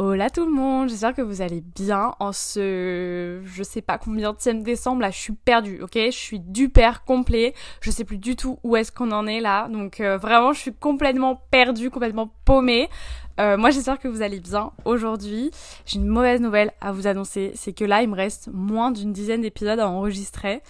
Hola tout le monde, j'espère que vous allez bien. En ce je sais pas combien de décembre là, je suis perdue, ok? Je suis du père complet, je sais plus du tout où est-ce qu'on en est là, donc euh, vraiment je suis complètement perdue, complètement paumée. Euh, moi j'espère que vous allez bien aujourd'hui. J'ai une mauvaise nouvelle à vous annoncer, c'est que là il me reste moins d'une dizaine d'épisodes à enregistrer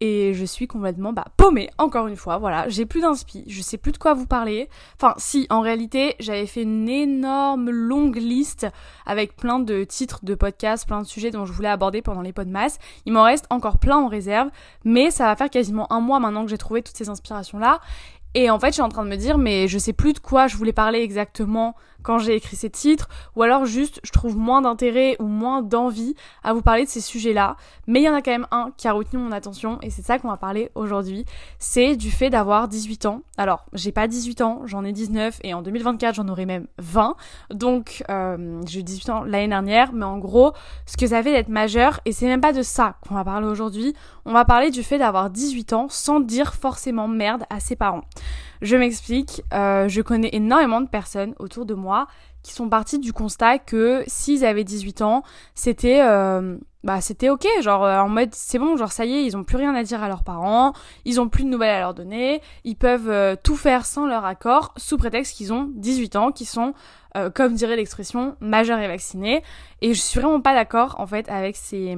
et je suis complètement bah, paumée encore une fois voilà. J'ai plus d'inspi je sais plus de quoi vous parler enfin si en réalité j'avais fait une énorme longue liste avec plein de titres de podcasts plein de sujets dont je voulais aborder pendant les podmas il m'en reste encore plein en réserve mais ça va faire quasiment un mois maintenant que j'ai trouvé toutes ces inspirations là et en fait, je suis en train de me dire, mais je sais plus de quoi je voulais parler exactement quand j'ai écrit ces titres, ou alors juste je trouve moins d'intérêt ou moins d'envie à vous parler de ces sujets-là. Mais il y en a quand même un qui a retenu mon attention, et c'est ça qu'on va parler aujourd'hui. C'est du fait d'avoir 18 ans. Alors, j'ai pas 18 ans, j'en ai 19, et en 2024 j'en aurai même 20. Donc, euh, j'ai eu 18 ans l'année dernière, mais en gros, ce que ça fait d'être majeur, et c'est même pas de ça qu'on va parler aujourd'hui, on va parler du fait d'avoir 18 ans sans dire forcément merde à ses parents. Je m'explique, euh, je connais énormément de personnes autour de moi qui sont parties du constat que s'ils avaient 18 ans, c'était euh, bah c'était ok, genre euh, en mode c'est bon, genre ça y est, ils ont plus rien à dire à leurs parents, ils ont plus de nouvelles à leur donner, ils peuvent tout faire sans leur accord sous prétexte qu'ils ont 18 ans, qui sont comme dirait l'expression majeurs et vaccinés. Et je suis vraiment pas d'accord en fait avec ces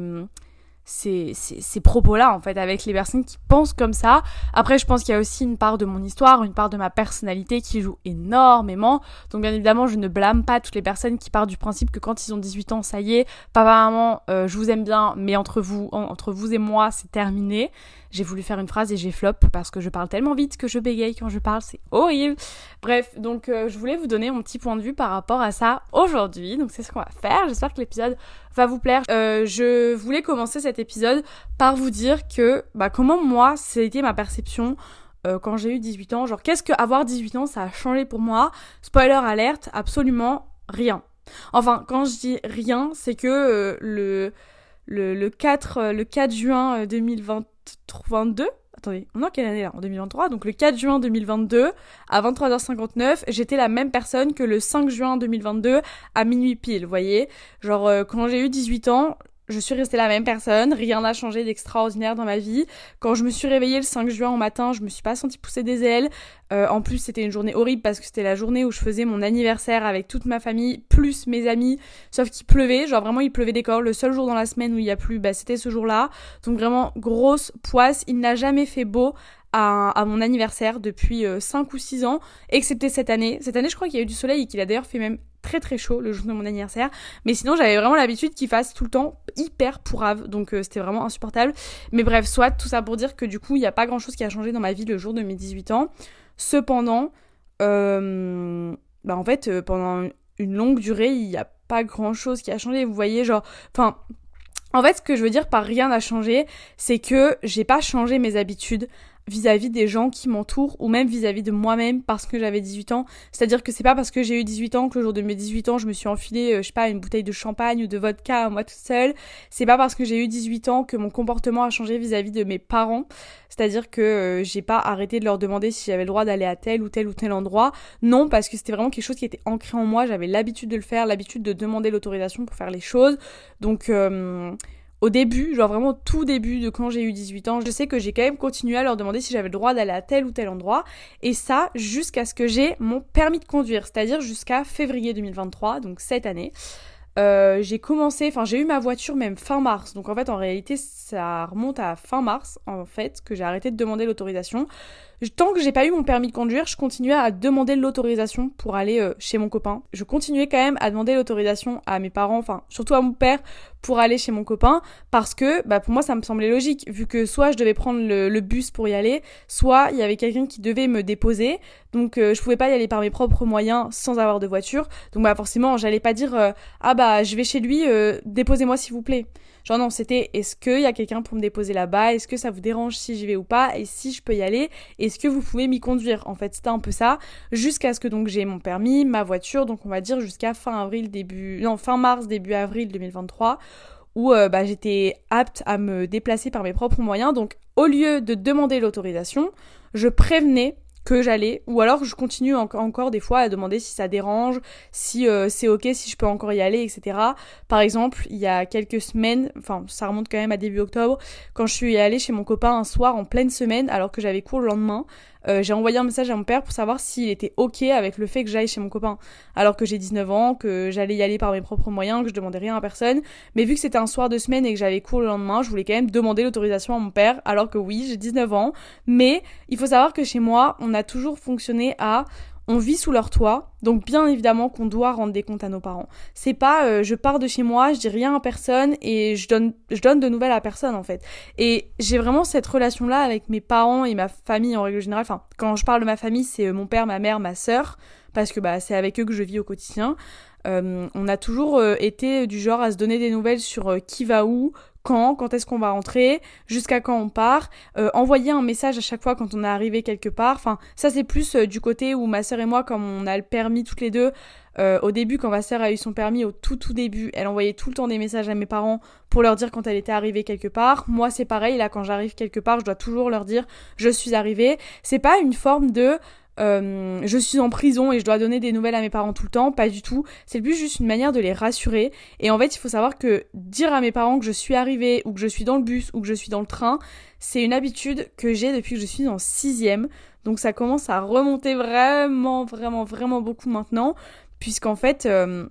ces, propos-là, en fait, avec les personnes qui pensent comme ça. Après, je pense qu'il y a aussi une part de mon histoire, une part de ma personnalité qui joue énormément. Donc, bien évidemment, je ne blâme pas toutes les personnes qui partent du principe que quand ils ont 18 ans, ça y est, papa, maman, euh, je vous aime bien, mais entre vous, entre vous et moi, c'est terminé. J'ai voulu faire une phrase et j'ai flop parce que je parle tellement vite que je bégaye quand je parle, c'est horrible. Bref, donc euh, je voulais vous donner mon petit point de vue par rapport à ça aujourd'hui. Donc c'est ce qu'on va faire. J'espère que l'épisode va vous plaire. Euh, je voulais commencer cet épisode par vous dire que bah, comment moi, c'était ma perception euh, quand j'ai eu 18 ans. Genre qu'est-ce que avoir 18 ans, ça a changé pour moi? Spoiler alerte, absolument rien. Enfin, quand je dis rien, c'est que le, le, le, 4, le 4 juin 2020 2022 attendez, on est en quelle année là? En 2023, donc le 4 juin 2022 à 23h59, j'étais la même personne que le 5 juin 2022 à minuit pile, vous voyez? Genre euh, quand j'ai eu 18 ans, je suis restée la même personne, rien n'a changé d'extraordinaire dans ma vie. Quand je me suis réveillée le 5 juin au matin, je me suis pas sentie pousser des ailes. Euh, en plus, c'était une journée horrible parce que c'était la journée où je faisais mon anniversaire avec toute ma famille, plus mes amis, sauf qu'il pleuvait, genre vraiment il pleuvait des corps. Le seul jour dans la semaine où il y a plu, bah, c'était ce jour-là. Donc vraiment grosse poisse, il n'a jamais fait beau à, mon anniversaire depuis 5 euh, ou 6 ans, excepté cette année. Cette année, je crois qu'il y a eu du soleil et qu'il a d'ailleurs fait même très très chaud le jour de mon anniversaire. Mais sinon, j'avais vraiment l'habitude qu'il fasse tout le temps hyper pourrave. Donc euh, c'était vraiment insupportable. Mais bref, soit tout ça pour dire que du coup, il n'y a pas grand chose qui a changé dans ma vie le jour de mes 18 ans. Cependant, euh, bah en fait, pendant une longue durée, il n'y a pas grand chose qui a changé. Vous voyez, genre, enfin, en fait, ce que je veux dire par rien n'a changé, c'est que j'ai pas changé mes habitudes vis-à-vis des gens qui m'entourent ou même vis-à-vis de moi-même parce que j'avais 18 ans. C'est-à-dire que c'est pas parce que j'ai eu 18 ans que le jour de mes 18 ans je me suis enfilé, euh, je sais pas, une bouteille de champagne ou de vodka moi toute seule. C'est pas parce que j'ai eu 18 ans que mon comportement a changé vis-à-vis de mes parents. C'est-à-dire que euh, j'ai pas arrêté de leur demander si j'avais le droit d'aller à tel ou tel ou tel endroit. Non, parce que c'était vraiment quelque chose qui était ancré en moi. J'avais l'habitude de le faire, l'habitude de demander l'autorisation pour faire les choses. Donc euh, au début, genre vraiment tout début de quand j'ai eu 18 ans, je sais que j'ai quand même continué à leur demander si j'avais le droit d'aller à tel ou tel endroit. Et ça, jusqu'à ce que j'ai mon permis de conduire, c'est-à-dire jusqu'à février 2023, donc cette année. Euh, j'ai commencé, enfin j'ai eu ma voiture même fin mars, donc en fait en réalité ça remonte à fin mars en fait que j'ai arrêté de demander l'autorisation tant que j'ai pas eu mon permis de conduire, je continuais à demander l'autorisation pour aller euh, chez mon copain. Je continuais quand même à demander l'autorisation à mes parents, enfin surtout à mon père, pour aller chez mon copain, parce que bah, pour moi ça me semblait logique, vu que soit je devais prendre le, bus pour y aller, soit il y avait quelqu'un qui devait me déposer, donc euh, je pouvais pas y aller par mes propres moyens sans avoir de voiture, donc bah forcément j'allais pas dire euh, ah bah je vais chez lui, déposez-moi s'il vous plaît. Genre non, c'était est-ce qu'il y a quelqu'un pour me déposer là-bas? Est-ce que ça vous dérange si j'y vais ou pas? Et si je peux y aller, est-ce que vous pouvez m'y conduire? En fait, c'était un peu ça. Jusqu'à ce que donc j'ai mon permis, ma voiture, donc on va dire jusqu'à fin avril, début... Non, fin mars, début avril 2023 où euh, bah, j'étais apte à me déplacer par mes propres moyens. Donc au lieu de demander l'autorisation, je prévenais que j'allais, ou alors je continue encore des fois à demander si ça dérange, si euh, c'est ok, si je peux encore y aller, etc. Par exemple, il y a quelques semaines, enfin ça remonte quand même à début octobre, quand je suis allée chez mon copain un soir en pleine semaine, alors que j'avais cours le lendemain, euh, j'ai envoyé un message à mon père pour savoir s'il était ok avec le fait que j'aille chez mon copain. Alors que j'ai 19 ans, que j'allais y aller par mes propres moyens, que je demandais rien à personne. Mais vu que c'était un soir de semaine et que j'avais cours le lendemain, je voulais quand même demander l'autorisation à mon père. Alors que oui, j'ai 19 ans. Mais il faut savoir que chez moi, on a toujours fonctionné à on vit sous leur toit, donc bien évidemment qu'on doit rendre des comptes à nos parents. C'est pas euh, je pars de chez moi, je dis rien à personne et je donne je donne de nouvelles à personne en fait. Et j'ai vraiment cette relation là avec mes parents et ma famille en règle générale. Enfin, quand je parle de ma famille, c'est euh, mon père, ma mère, ma sœur parce que bah c'est avec eux que je vis au quotidien. Euh, on a toujours été du genre à se donner des nouvelles sur qui va où, quand, quand est-ce qu'on va rentrer, jusqu'à quand on part, euh, envoyer un message à chaque fois quand on est arrivé quelque part. Enfin, ça c'est plus euh, du côté où ma sœur et moi, comme on a le permis toutes les deux, euh, au début quand ma sœur a eu son permis au tout tout début, elle envoyait tout le temps des messages à mes parents pour leur dire quand elle était arrivée quelque part. Moi c'est pareil, là quand j'arrive quelque part, je dois toujours leur dire je suis arrivée. C'est pas une forme de euh, je suis en prison et je dois donner des nouvelles à mes parents tout le temps, pas du tout. C'est plus juste une manière de les rassurer. Et en fait, il faut savoir que dire à mes parents que je suis arrivée ou que je suis dans le bus ou que je suis dans le train, c'est une habitude que j'ai depuis que je suis en sixième. Donc ça commence à remonter vraiment, vraiment, vraiment beaucoup maintenant, puisqu'en fait, euh,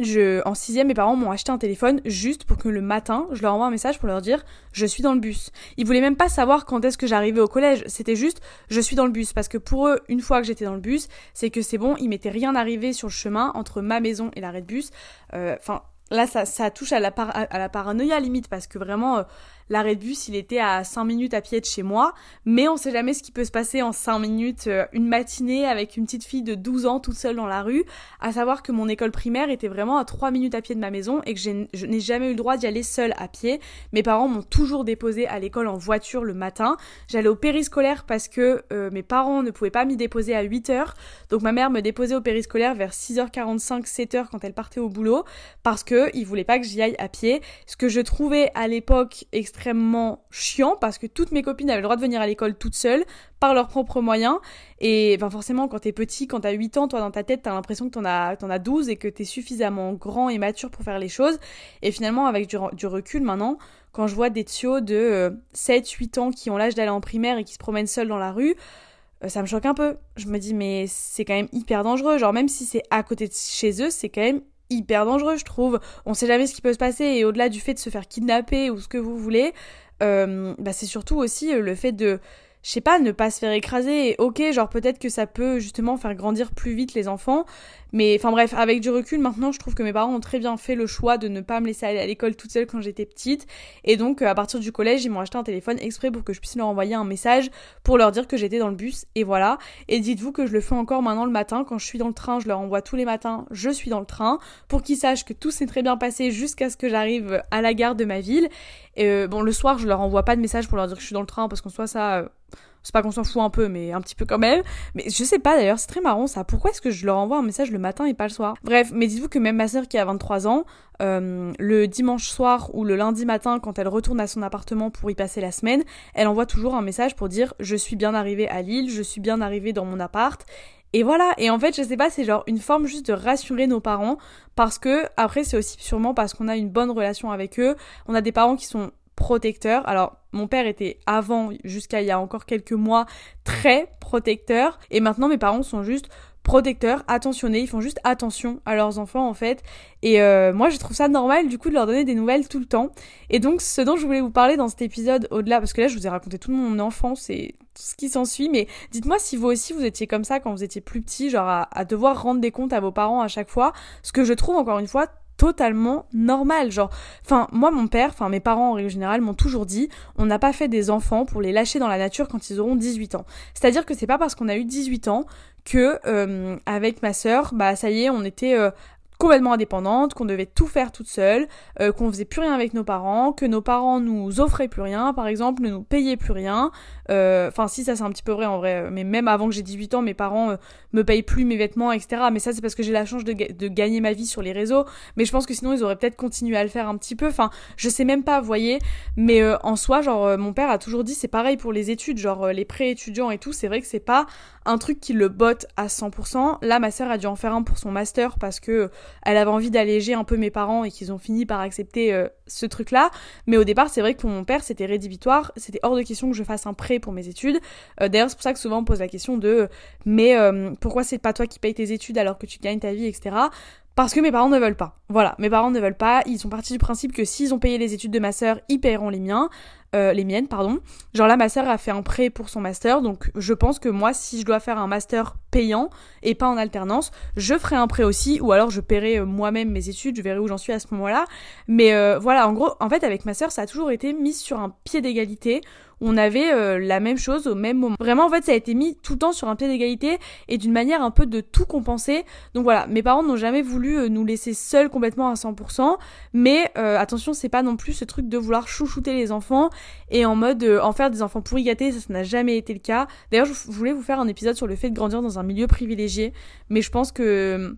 je, en sixième, mes parents m'ont acheté un téléphone juste pour que le matin, je leur envoie un message pour leur dire je suis dans le bus. Ils voulaient même pas savoir quand est-ce que j'arrivais au collège. C'était juste je suis dans le bus parce que pour eux, une fois que j'étais dans le bus, c'est que c'est bon, il m'était rien arrivé sur le chemin entre ma maison et l'arrêt de bus. Euh, enfin, là, ça, ça touche à la, à la paranoïa limite parce que vraiment. Euh, L'arrêt de bus, il était à 5 minutes à pied de chez moi, mais on sait jamais ce qui peut se passer en 5 minutes, euh, une matinée avec une petite fille de 12 ans toute seule dans la rue, à savoir que mon école primaire était vraiment à 3 minutes à pied de ma maison et que je n'ai jamais eu le droit d'y aller seule à pied. Mes parents m'ont toujours déposé à l'école en voiture le matin. J'allais au périscolaire parce que euh, mes parents ne pouvaient pas m'y déposer à 8 heures. Donc ma mère me déposait au périscolaire vers 6h45, 7h quand elle partait au boulot parce que ils voulaient pas que j'y aille à pied. Ce que je trouvais à l'époque extrêmement chiant parce que toutes mes copines avaient le droit de venir à l'école toutes seules par leurs propres moyens et ben forcément quand t'es petit quand t'as 8 ans toi dans ta tête t'as l'impression que t'en as t'en as 12 et que t'es suffisamment grand et mature pour faire les choses et finalement avec du, recul maintenant quand je vois des tios de 7 euh, 8 ans qui ont l'âge d'aller en primaire et qui se promènent seuls dans la rue euh, ça me choque un peu. Je me dis mais c'est quand même hyper dangereux. Genre même si c'est à côté de chez eux, c'est quand même hyper dangereux, je trouve. On sait jamais ce qui peut se passer et au-delà du fait de se faire kidnapper ou ce que vous voulez, euh, bah c'est surtout aussi euh, le fait de je sais pas, ne pas se faire écraser. ok, genre peut-être que ça peut justement faire grandir plus vite les enfants. Mais enfin bref, avec du recul, maintenant je trouve que mes parents ont très bien fait le choix de ne pas me laisser aller à l'école toute seule quand j'étais petite. Et donc euh, à partir du collège, ils m'ont acheté un téléphone exprès pour que je puisse leur envoyer un message pour leur dire que j'étais dans le bus. Et voilà. Et dites-vous que je le fais encore maintenant le matin. Quand je suis dans le train, je leur envoie tous les matins, je suis dans le train, pour qu'ils sachent que tout s'est très bien passé jusqu'à ce que j'arrive à la gare de ma ville. Et euh, bon, le soir, je leur envoie pas de message pour leur dire que je suis dans le train parce qu'en soit ça... Euh, c'est pas qu'on s'en fout un peu, mais un petit peu quand même. Mais je sais pas d'ailleurs, c'est très marrant ça. Pourquoi est-ce que je leur envoie un message le matin et pas le soir? Bref, mais dites-vous que même ma sœur qui a 23 ans, euh, le dimanche soir ou le lundi matin, quand elle retourne à son appartement pour y passer la semaine, elle envoie toujours un message pour dire je suis bien arrivée à Lille, je suis bien arrivée dans mon appart. Et voilà, et en fait, je sais pas, c'est genre une forme juste de rassurer nos parents parce que après c'est aussi sûrement parce qu'on a une bonne relation avec eux. On a des parents qui sont protecteur. Alors, mon père était avant, jusqu'à il y a encore quelques mois, très protecteur. Et maintenant, mes parents sont juste protecteurs, attentionnés. Ils font juste attention à leurs enfants, en fait. Et euh, moi, je trouve ça normal, du coup, de leur donner des nouvelles tout le temps. Et donc, ce dont je voulais vous parler dans cet épisode, au-delà, parce que là, je vous ai raconté tout mon enfance et tout ce qui s'ensuit, mais dites-moi si vous aussi, vous étiez comme ça quand vous étiez plus petit, genre à, à devoir rendre des comptes à vos parents à chaque fois. Ce que je trouve, encore une fois, totalement normal. Genre, enfin, moi, mon père, enfin, mes parents en règle générale m'ont toujours dit, on n'a pas fait des enfants pour les lâcher dans la nature quand ils auront 18 ans. C'est-à-dire que c'est pas parce qu'on a eu 18 ans que, euh, avec ma sœur, bah, ça y est, on était euh, complètement indépendante, qu'on devait tout faire toute seule, euh, qu'on faisait plus rien avec nos parents, que nos parents nous offraient plus rien, par exemple, ne nous payaient plus rien. Euh, enfin, si ça c'est un petit peu vrai en vrai, mais même avant que j'ai 18 ans, mes parents euh, me payent plus mes vêtements, etc. Mais ça c'est parce que j'ai la chance de, gagner ma vie sur les réseaux. Mais je pense que sinon ils auraient peut-être continué à le faire un petit peu. Enfin, je sais même pas, vous voyez. Mais en soi, genre mon père a toujours dit c'est pareil pour les études, genre les pré étudiants et tout. C'est vrai que c'est pas un truc qui le botte à 100%. Là, ma sœur a dû en faire un pour son master parce que elle avait envie d'alléger un peu mes parents et qu'ils ont fini par accepter euh, ce truc-là. Mais au départ, c'est vrai que pour mon père, c'était rédhibitoire. C'était hors de question que je fasse un prêt pour mes études. Euh, d'ailleurs, c'est pour ça que souvent on pose la question de mais euh, pourquoi c'est pas toi qui payes tes études alors que tu gagnes ta vie, etc. Parce que mes parents ne veulent pas. Voilà, mes parents ne veulent pas. Ils sont partis du principe que s'ils ont payé les études de ma sœur, ils paieront les miens. Euh, les miennes, pardon. Genre là, ma sœur a fait un prêt pour son master, donc je pense que moi, si je dois faire un master payant et pas en alternance, je ferai un prêt aussi, ou alors je paierai euh, moi-même mes études, je verrai où j'en suis à ce moment-là. Mais euh, voilà, en gros, en fait, avec ma sœur, ça a toujours été mis sur un pied d'égalité on avait euh, la même chose au même moment. Vraiment, en fait, ça a été mis tout le temps sur un pied d'égalité et d'une manière un peu de tout compenser. Donc voilà, mes parents n'ont jamais voulu nous laisser seuls complètement à 100%, mais attention, c'est pas non plus ce truc de vouloir chouchouter les enfants et en mode en faire des enfants pourri gâtés, ça, ça n'a jamais été le cas. D'ailleurs, je voulais vous faire un épisode sur le fait de grandir dans un milieu privilégié, mais je pense que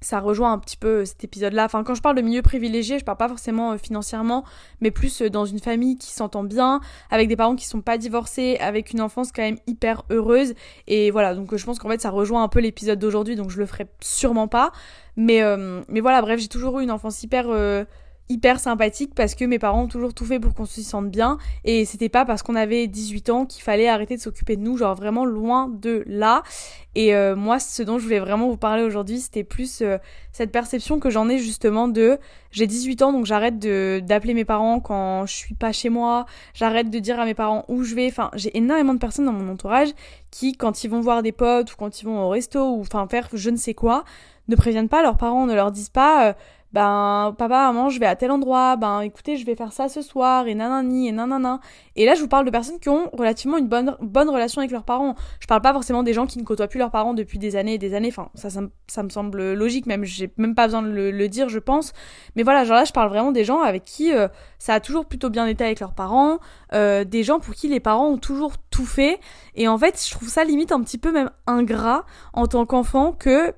ça rejoint un petit peu cet épisode-là. Enfin, quand je parle de milieu privilégié, je parle pas forcément euh, financièrement, mais plus euh, dans une famille qui s'entend bien, avec des parents qui sont pas divorcés, avec une enfance quand même hyper heureuse. Et voilà, donc euh, je pense qu'en fait ça rejoint un peu l'épisode d'aujourd'hui, donc je le ferai sûrement pas. Mais, mais voilà, bref, j'ai toujours eu une enfance hyper hyper sympathique parce que mes parents ont toujours tout fait pour qu'on se sente bien et c'était pas parce qu'on avait 18 ans qu'il fallait arrêter de s'occuper de nous, genre vraiment loin de là. Et euh, moi, ce dont je voulais vraiment vous parler aujourd'hui, c'était plus euh, cette perception que j'en ai justement de j'ai 18 ans donc j'arrête de d'appeler mes parents quand je suis pas chez moi, j'arrête de dire à mes parents où je vais. Enfin, j'ai énormément de personnes dans mon entourage qui quand ils vont voir des potes ou quand ils vont au resto ou enfin faire je ne sais quoi, ne préviennent pas leurs parents, ne leur disent pas euh, ben papa maman je vais à tel endroit. Ben écoutez je vais faire ça ce soir et nanani et nanana. Et là je vous parle de personnes qui ont relativement une bonne bonne relation avec leurs parents. Je parle pas forcément des gens qui ne côtoient plus leurs parents depuis des années et des années. Enfin ça ça, me semble logique même j'ai même pas besoin de le, dire je pense. Mais voilà genre là je parle vraiment des gens avec qui euh, ça a toujours plutôt bien été avec leurs parents euh, des gens pour qui les parents ont toujours tout fait. Et en fait je trouve ça limite un petit peu même ingrat en tant qu'enfant que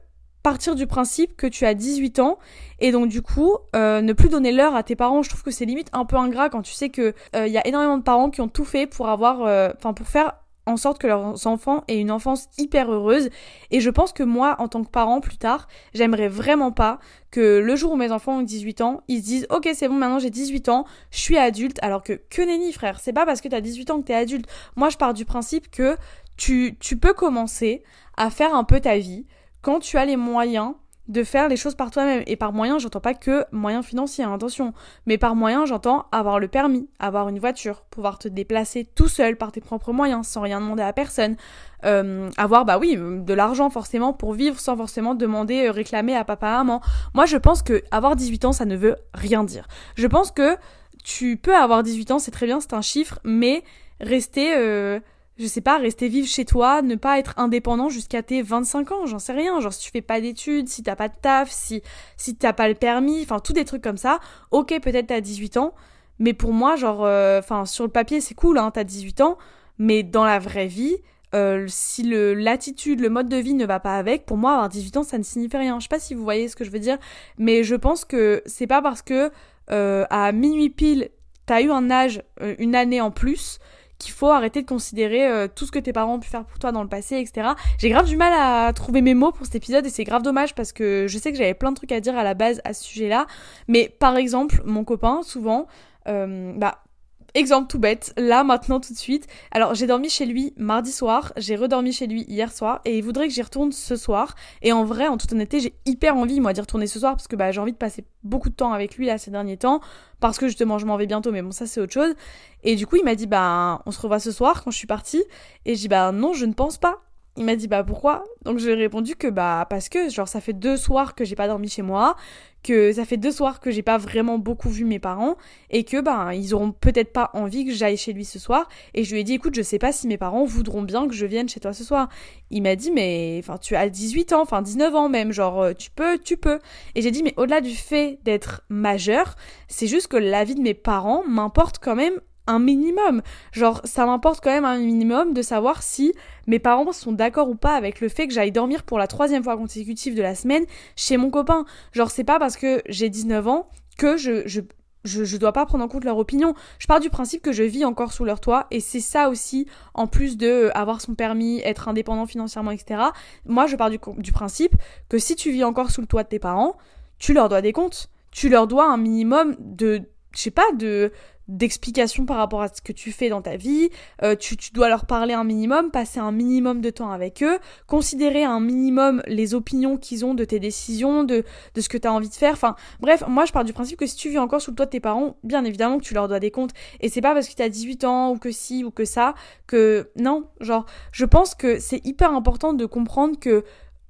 partir du principe que tu as 18 ans et donc du coup euh, ne plus donner l'heure à tes parents. Je trouve que c'est limite un peu ingrat quand tu sais que il euh, y a énormément de parents qui ont tout fait pour avoir euh, enfin pour faire en sorte que leurs enfants aient une enfance hyper heureuse. Et je pense que moi en tant que parent plus tard j'aimerais vraiment pas que le jour où mes enfants ont 18 ans ils se disent ok c'est bon maintenant j'ai 18 ans je suis adulte. Alors que que nenni frère. C'est pas parce que t'as 18 ans que t'es adulte. Moi je pars du principe que tu, tu peux commencer à faire un peu ta vie quand tu as les moyens de faire les choses par toi-même. Et par moyens, j'entends pas que moyens financiers, hein, attention. Mais par moyens, j'entends avoir le permis, avoir une voiture, pouvoir te déplacer tout seul par tes propres moyens, sans rien demander à personne. Euh, avoir, bah oui, de l'argent forcément pour vivre sans forcément demander, euh, réclamer à papa, maman. Moi, je pense que avoir 18 ans, ça ne veut rien dire. Je pense que tu peux avoir 18 ans, c'est très bien, c'est un chiffre, mais rester... Euh, je sais pas, rester vivre chez toi, ne pas être indépendant jusqu'à tes 25 ans, j'en sais rien. Genre si tu fais pas d'études, si t'as pas de taf, si, si t'as pas le permis, enfin tous des trucs comme ça. Ok, peut-être t'as 18 ans, mais pour moi, genre, euh, enfin sur le papier c'est cool, hein, t'as 18 ans, mais dans la vraie vie, euh, si le l'attitude, le mode de vie ne va pas avec, pour moi avoir 18 ans ça ne signifie rien. Je sais pas si vous voyez ce que je veux dire, mais je pense que c'est pas parce que euh, à minuit pile t'as eu un âge, une année en plus qu'il faut arrêter de considérer euh, tout ce que tes parents ont pu faire pour toi dans le passé, etc. J'ai grave du mal à trouver mes mots pour cet épisode et c'est grave dommage parce que je sais que j'avais plein de trucs à dire à la base à ce sujet-là. Mais par exemple, mon copain, souvent, euh, bah, Exemple tout bête, là maintenant tout de suite. Alors j'ai dormi chez lui mardi soir, j'ai redormi chez lui hier soir et il voudrait que j'y retourne ce soir. Et en vrai, en toute honnêteté, j'ai hyper envie moi d'y retourner ce soir parce que bah j'ai envie de passer beaucoup de temps avec lui là ces derniers temps parce que justement je m'en vais bientôt mais bon ça c'est autre chose. Et du coup il m'a dit bah on se revoit ce soir quand je suis partie et j'ai dit bah non je ne pense pas Il m'a dit bah pourquoi? Donc je lui ai répondu que bah parce que genre ça fait deux soirs que j'ai pas dormi chez moi, que ça fait deux soirs que j'ai pas vraiment beaucoup vu mes parents et que ben ils auront peut-être pas envie que j'aille chez lui ce soir et je lui ai dit écoute je sais pas si mes parents voudront bien que je vienne chez toi ce soir. Il m'a dit mais enfin tu as 18 ans, enfin 19 ans même, genre euh, tu peux, tu peux. Et j'ai dit mais au-delà du fait d'être majeur, c'est juste que la vie de mes parents m'importe quand même minimum. Genre, ça m'importe quand même un minimum de savoir si mes parents sont d'accord ou pas avec le fait que j'aille dormir pour la troisième fois consécutive de la semaine chez mon copain. Genre, c'est pas parce que j'ai 19 ans que je, je, je, dois pas prendre en compte leur opinion. Je pars du principe que je vis encore sous leur toit et c'est ça aussi, en plus de euh, avoir son permis, être indépendant financièrement, etc. Moi, je pars du, du principe que si tu vis encore sous le toit de tes parents, tu leur dois des comptes. Tu leur dois un minimum de, je sais pas, de, d'explications par rapport à ce que tu fais dans ta vie, euh, tu, tu, dois leur parler un minimum, passer un minimum de temps avec eux, considérer un minimum les opinions qu'ils ont de tes décisions, de, de ce que tu as envie de faire. Enfin, bref, moi je pars du principe que si tu vis encore sous le toit de tes parents, bien évidemment que tu leur dois des comptes. Et c'est pas parce que tu as 18 ans ou que si ou que ça que non, genre, je pense que c'est hyper important de comprendre que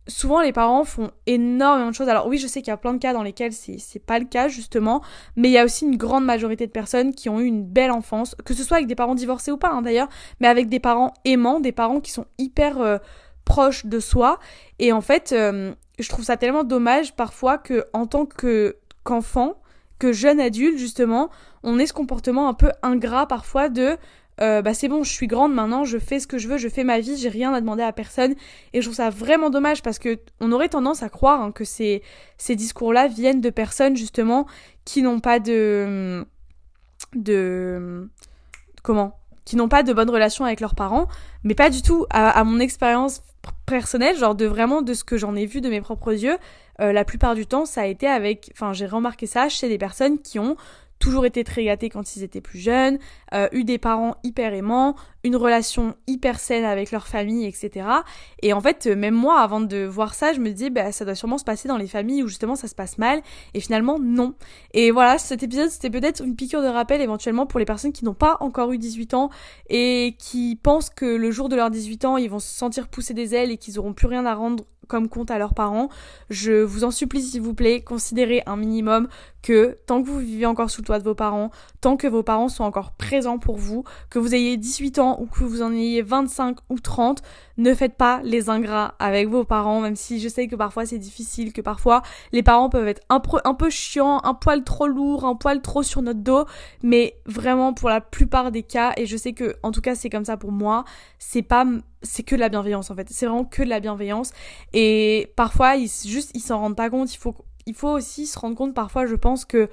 souvent les parents font énormément de choses. Alors oui, je sais qu'il y a plein de cas dans lesquels c'est pas le cas justement, mais il y a aussi une grande majorité de personnes qui ont eu une belle enfance, que ce soit avec des parents divorcés ou pas hein, d'ailleurs, mais avec des parents aimants, des parents qui sont hyper euh, proches de soi. Et en fait, euh, je trouve ça tellement dommage parfois que en tant que qu'enfant, que jeune adulte justement, on ait ce comportement un peu ingrat parfois de euh, bah c'est bon, je suis grande maintenant, je fais ce que je veux, je fais ma vie, j'ai rien à demander à personne. Et je trouve ça vraiment dommage parce que on aurait tendance à croire hein, que ces, discours-là viennent de personnes justement qui n'ont pas de de comment qui n'ont pas de bonnes relations avec leurs parents, mais pas du tout. À, mon expérience personnelle, genre de vraiment de ce que j'en ai vu de mes propres yeux, euh, la plupart du temps, ça a été avec, enfin j'ai remarqué ça chez des personnes qui ont toujours été très gâtés quand ils étaient plus jeunes, euh, eu des parents hyper aimants, une relation hyper saine avec leur famille, etc. Et en fait, même moi, avant de voir ça, je me dis, bah, ça doit sûrement se passer dans les familles où justement ça se passe mal. Et finalement, non. Et voilà, cet épisode, c'était peut-être une piqûre de rappel éventuellement pour les personnes qui n'ont pas encore eu 18 ans et qui pensent que le jour de leurs 18 ans, ils vont se sentir pousser des ailes et qu'ils auront plus rien à rendre comme compte à leurs parents. Je vous en supplie, s'il vous plaît, considérez un minimum que tant que vous vivez encore sous le toit de vos parents, tant que vos parents sont encore présents pour vous, que vous ayez 18 ans ou que vous en ayez 25 ou 30, ne faites pas les ingrats avec vos parents, même si je sais que parfois c'est difficile, que parfois les parents peuvent être un, peu, un peu chiants, un poil trop lourd, un poil trop sur notre dos, mais vraiment pour la plupart des cas, et je sais que en tout cas c'est comme ça pour moi, c'est pas c'est que de la bienveillance en fait, c'est vraiment que de la bienveillance. Et parfois ils juste ils s'en rendent pas compte, il faut il faut aussi se rendre compte parfois je pense que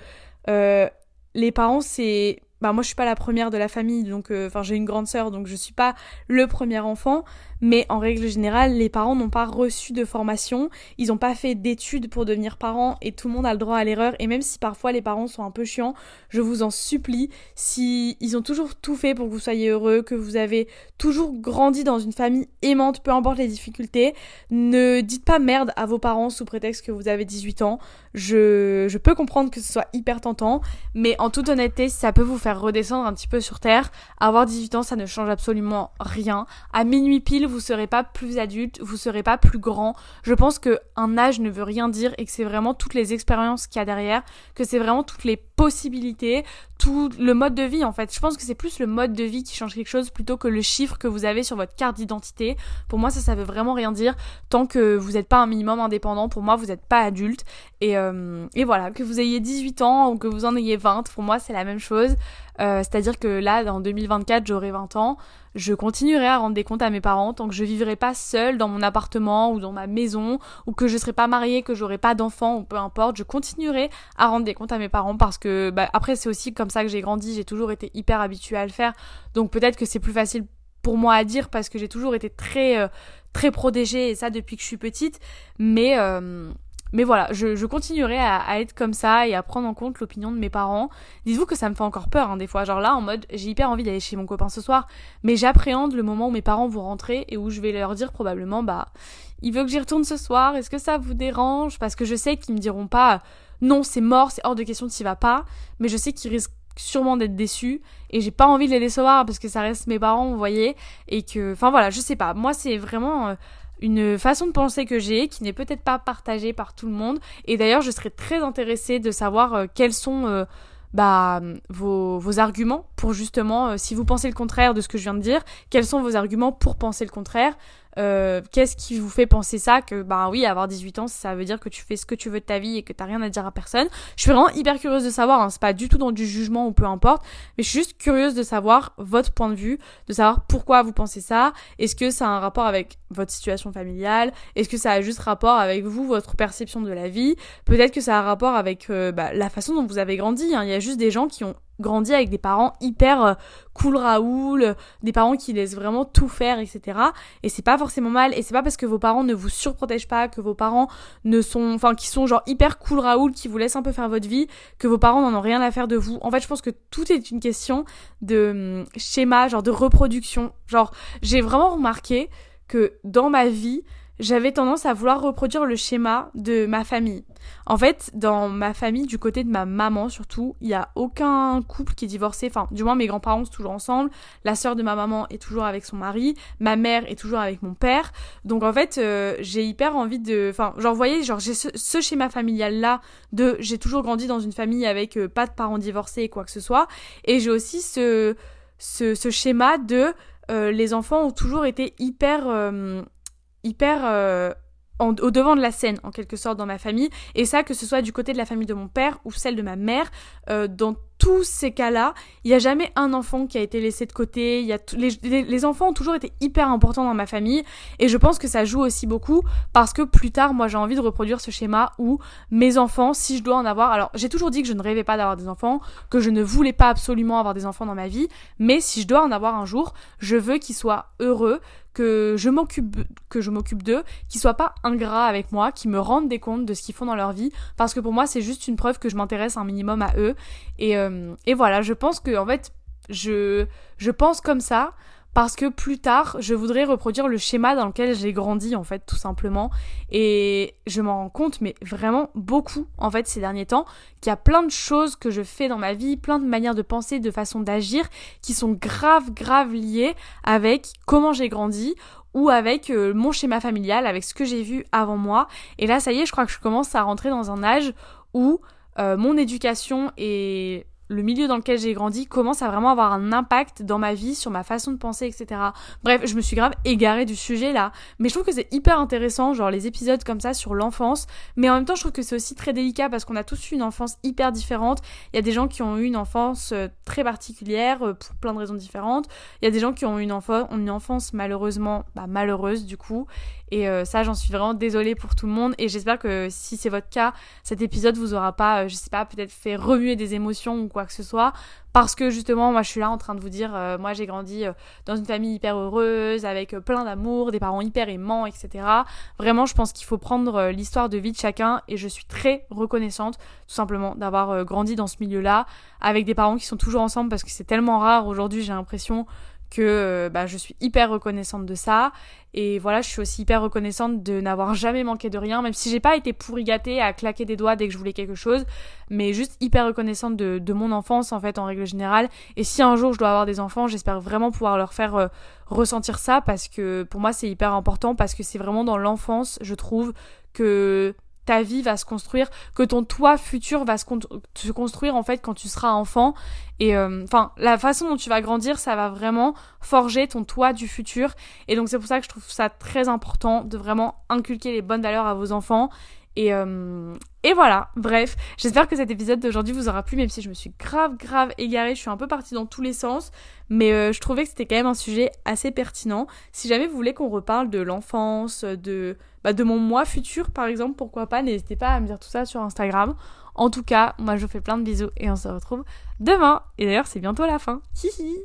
euh, les parents c'est bah moi je suis pas la première de la famille donc euh, enfin j'ai une grande sœur donc je suis pas le premier enfant. Mais en règle générale les parents n'ont pas reçu de formation. Ils n'ont pas fait d'études pour devenir parents et tout le monde a le droit à l'erreur. Et même si parfois les parents sont un peu chiants je vous en supplie si ils ont toujours tout fait pour que vous soyez heureux que vous avez toujours grandi dans une famille aimante peu importe les difficultés ne dites pas merde à vos parents sous prétexte que vous avez 18 ans. Je, je peux comprendre que ce soit hyper tentant mais en toute honnêteté ça peut vous faire redescendre un petit peu sur terre. Avoir 18 ans, ça ne change absolument rien. À minuit pile, vous serez pas plus adulte, vous serez pas plus grand. Je pense que un âge ne veut rien dire et que c'est vraiment toutes les expériences qu'il y a derrière, que c'est vraiment toutes les possibilités, tout le mode de vie en fait. Je pense que c'est plus le mode de vie qui change quelque chose plutôt que le chiffre que vous avez sur votre carte d'identité. Pour moi, ça, ça veut vraiment rien dire tant que vous n'êtes pas un minimum indépendant. Pour moi, vous n'êtes pas adulte. Et, euh, et voilà, que vous ayez 18 ans ou que vous en ayez 20, pour moi, c'est la même chose. Euh, c'est-à-dire que là, en 2024, j'aurai 20 ans. Je continuerai à rendre des comptes à mes parents tant que je vivrai pas seule dans mon appartement ou dans ma maison ou que je serai pas mariée, que j'aurai pas d'enfants ou peu importe. Je continuerai à rendre des comptes à mes parents parce que bah, après c'est aussi comme ça que j'ai grandi. J'ai toujours été hyper habituée à le faire. Donc peut-être que c'est plus facile pour moi à dire parce que j'ai toujours été très euh, très protégée et ça depuis que je suis petite. Mais euh, mais voilà, je, continuerai à, être comme ça et à prendre en compte l'opinion de mes parents. Dites-vous que ça me fait encore peur hein, des fois. Genre là, en mode, j'ai hyper envie d'aller chez mon copain ce soir, mais j'appréhende le moment où mes parents vont rentrer et où je vais leur dire probablement, bah, il veut que j'y retourne ce soir, est-ce que ça vous dérange? Parce que je sais qu'ils me diront pas, non, c'est mort, c'est hors de question, tu vas pas. Mais je sais qu'ils risquent sûrement d'être déçus et j'ai pas envie de les décevoir parce que ça reste mes parents, vous voyez, et que, enfin voilà, je sais pas, moi c'est vraiment euh, une façon de penser que j'ai qui n'est peut-être pas partagée par tout le monde. Et d'ailleurs je serais très intéressée de savoir euh, quels sont euh, bah, vos, vos, arguments pour justement, si vous pensez le contraire de ce que je viens de dire, quels sont vos arguments pour penser le contraire euh, qu'est-ce qui vous fait penser ça Que bah oui, avoir 18 ans, ça veut dire que tu fais ce que tu veux de ta vie et que t'as rien à dire à personne. Je suis vraiment hyper curieuse de savoir. Hein, c'est pas du tout dans du jugement ou peu importe, mais je suis juste curieuse de savoir votre point de vue, de savoir pourquoi vous pensez ça. Est-ce que ça a un rapport avec votre situation familiale? Est-ce que ça a juste rapport avec vous, votre perception de la vie? Peut-être que ça a un rapport avec euh, bah, la façon dont vous avez grandi. Hein. Il y a juste des gens qui ont grandi avec des parents hyper euh, cool Raoul, des parents qui laissent vraiment tout faire, etc. Et c'est pas forcément mal, et c'est pas parce que vos parents ne vous surprotègent pas, que vos parents ne sont, enfin, qui sont genre hyper cool Raoul, qui vous laissent un peu faire votre vie, que vos parents n'en ont rien à faire de vous. En fait, je pense que tout est une question de hum, schéma, genre de reproduction. Genre, j'ai vraiment remarqué que dans ma vie, j'avais tendance à vouloir reproduire le schéma de ma famille. En fait, dans ma famille, du côté de ma maman surtout, il n'y a aucun couple qui est divorcé. Enfin, du moins, mes grands-parents sont toujours ensemble. La sœur de ma maman est toujours avec son mari. Ma mère est toujours avec mon père. Donc, en fait, euh, j'ai hyper envie de... Enfin, genre, vous voyez, genre, j'ai ce, schéma familial-là de... J'ai toujours grandi dans une famille avec euh, pas de parents divorcés et quoi que ce soit. Et j'ai aussi ce, ce, schéma de... Euh, les enfants ont toujours été hyper hyper euh, au devant de la scène en quelque sorte dans ma famille. Et ça que ce soit du côté de la famille de mon père ou celle de ma mère euh, dans tous ces cas-là il n'y a jamais un enfant qui a été laissé de côté. Il y a les, les, enfants ont toujours été hyper importants dans ma famille. Et je pense que ça joue aussi beaucoup parce que plus tard moi j'ai envie de reproduire ce schéma où mes enfants si je dois en avoir alors j'ai toujours dit que je ne rêvais pas d'avoir des enfants que je ne voulais pas absolument avoir des enfants dans ma vie. Mais si je dois en avoir un jour je veux qu'ils soient heureux que je m'occupe que je m'occupe d'eux, qu'ils soient pas ingrats avec moi, qu'ils me rendent des comptes de ce qu'ils font dans leur vie, parce que pour moi c'est juste une preuve que je m'intéresse un minimum à eux. Et, euh, et voilà, je pense que en fait je je pense comme ça parce que plus tard, je voudrais reproduire le schéma dans lequel j'ai grandi en fait tout simplement. Et je m'en rends compte mais vraiment beaucoup en fait ces derniers temps qu'il y a plein de choses que je fais dans ma vie, plein de manières de penser, de façon d'agir qui sont grave grave liées avec comment j'ai grandi ou avec euh, mon schéma familial, avec ce que j'ai vu avant moi. Et là ça y est, je crois que je commence à rentrer dans un âge où euh, mon éducation est le milieu dans lequel j'ai grandi commence à vraiment avoir un impact dans ma vie, sur ma façon de penser, etc. Bref, je me suis grave égarée du sujet là, mais je trouve que c'est hyper intéressant, genre les épisodes comme ça sur l'enfance, mais en même temps je trouve que c'est aussi très délicat parce qu'on a tous eu une enfance hyper différente. Il y a des gens qui ont eu une enfance euh, très particulière euh, pour plein de raisons différentes. Il y a des gens qui ont eu une, enfance, une enfance malheureusement bah, malheureuse du coup, et euh, ça, j'en suis vraiment désolée pour tout le monde. Et j'espère que si c'est votre cas, cet épisode vous aura pas, je sais pas, peut-être fait remuer des émotions ou quoi que ce soit. Parce que justement, moi, je suis là en train de vous dire, euh, moi, j'ai grandi dans une famille hyper heureuse, avec plein d'amour, des parents hyper aimants, etc. Vraiment, je pense qu'il faut prendre l'histoire de vie de chacun. Et je suis très reconnaissante, tout simplement, d'avoir grandi dans ce milieu-là, avec des parents qui sont toujours ensemble, parce que c'est tellement rare aujourd'hui, j'ai l'impression que euh, bah, je suis hyper reconnaissante de ça. Et voilà, je suis aussi hyper reconnaissante de n'avoir jamais manqué de rien, même si j'ai pas été pourri gâtée à claquer des doigts dès que je voulais quelque chose, mais juste hyper reconnaissante de, de, mon enfance en fait en règle générale. Et si un jour je dois avoir des enfants, j'espère vraiment pouvoir leur faire euh, ressentir ça parce que pour moi c'est hyper important parce que c'est vraiment dans l'enfance, je trouve, que ta vie va se construire, que ton toi futur va se, construire en fait quand tu seras enfant. Et euh, enfin, la façon dont tu vas grandir, ça va vraiment forger ton toi du futur. Et donc c'est pour ça que je trouve ça très important de vraiment inculquer les bonnes valeurs à vos enfants. Et, euh, et voilà, bref, j'espère que cet épisode d'aujourd'hui vous aura plu, même si je me suis grave, grave égarée, je suis un peu partie dans tous les sens, mais euh, je trouvais que c'était quand même un sujet assez pertinent. Si jamais vous voulez qu'on reparle de l'enfance, de bah, de mon moi futur par exemple, pourquoi pas, n'hésitez pas à me dire tout ça sur Instagram. En tout cas, moi je vous fais plein de bisous et on se retrouve demain. Et d'ailleurs, c'est bientôt la fin. Hihi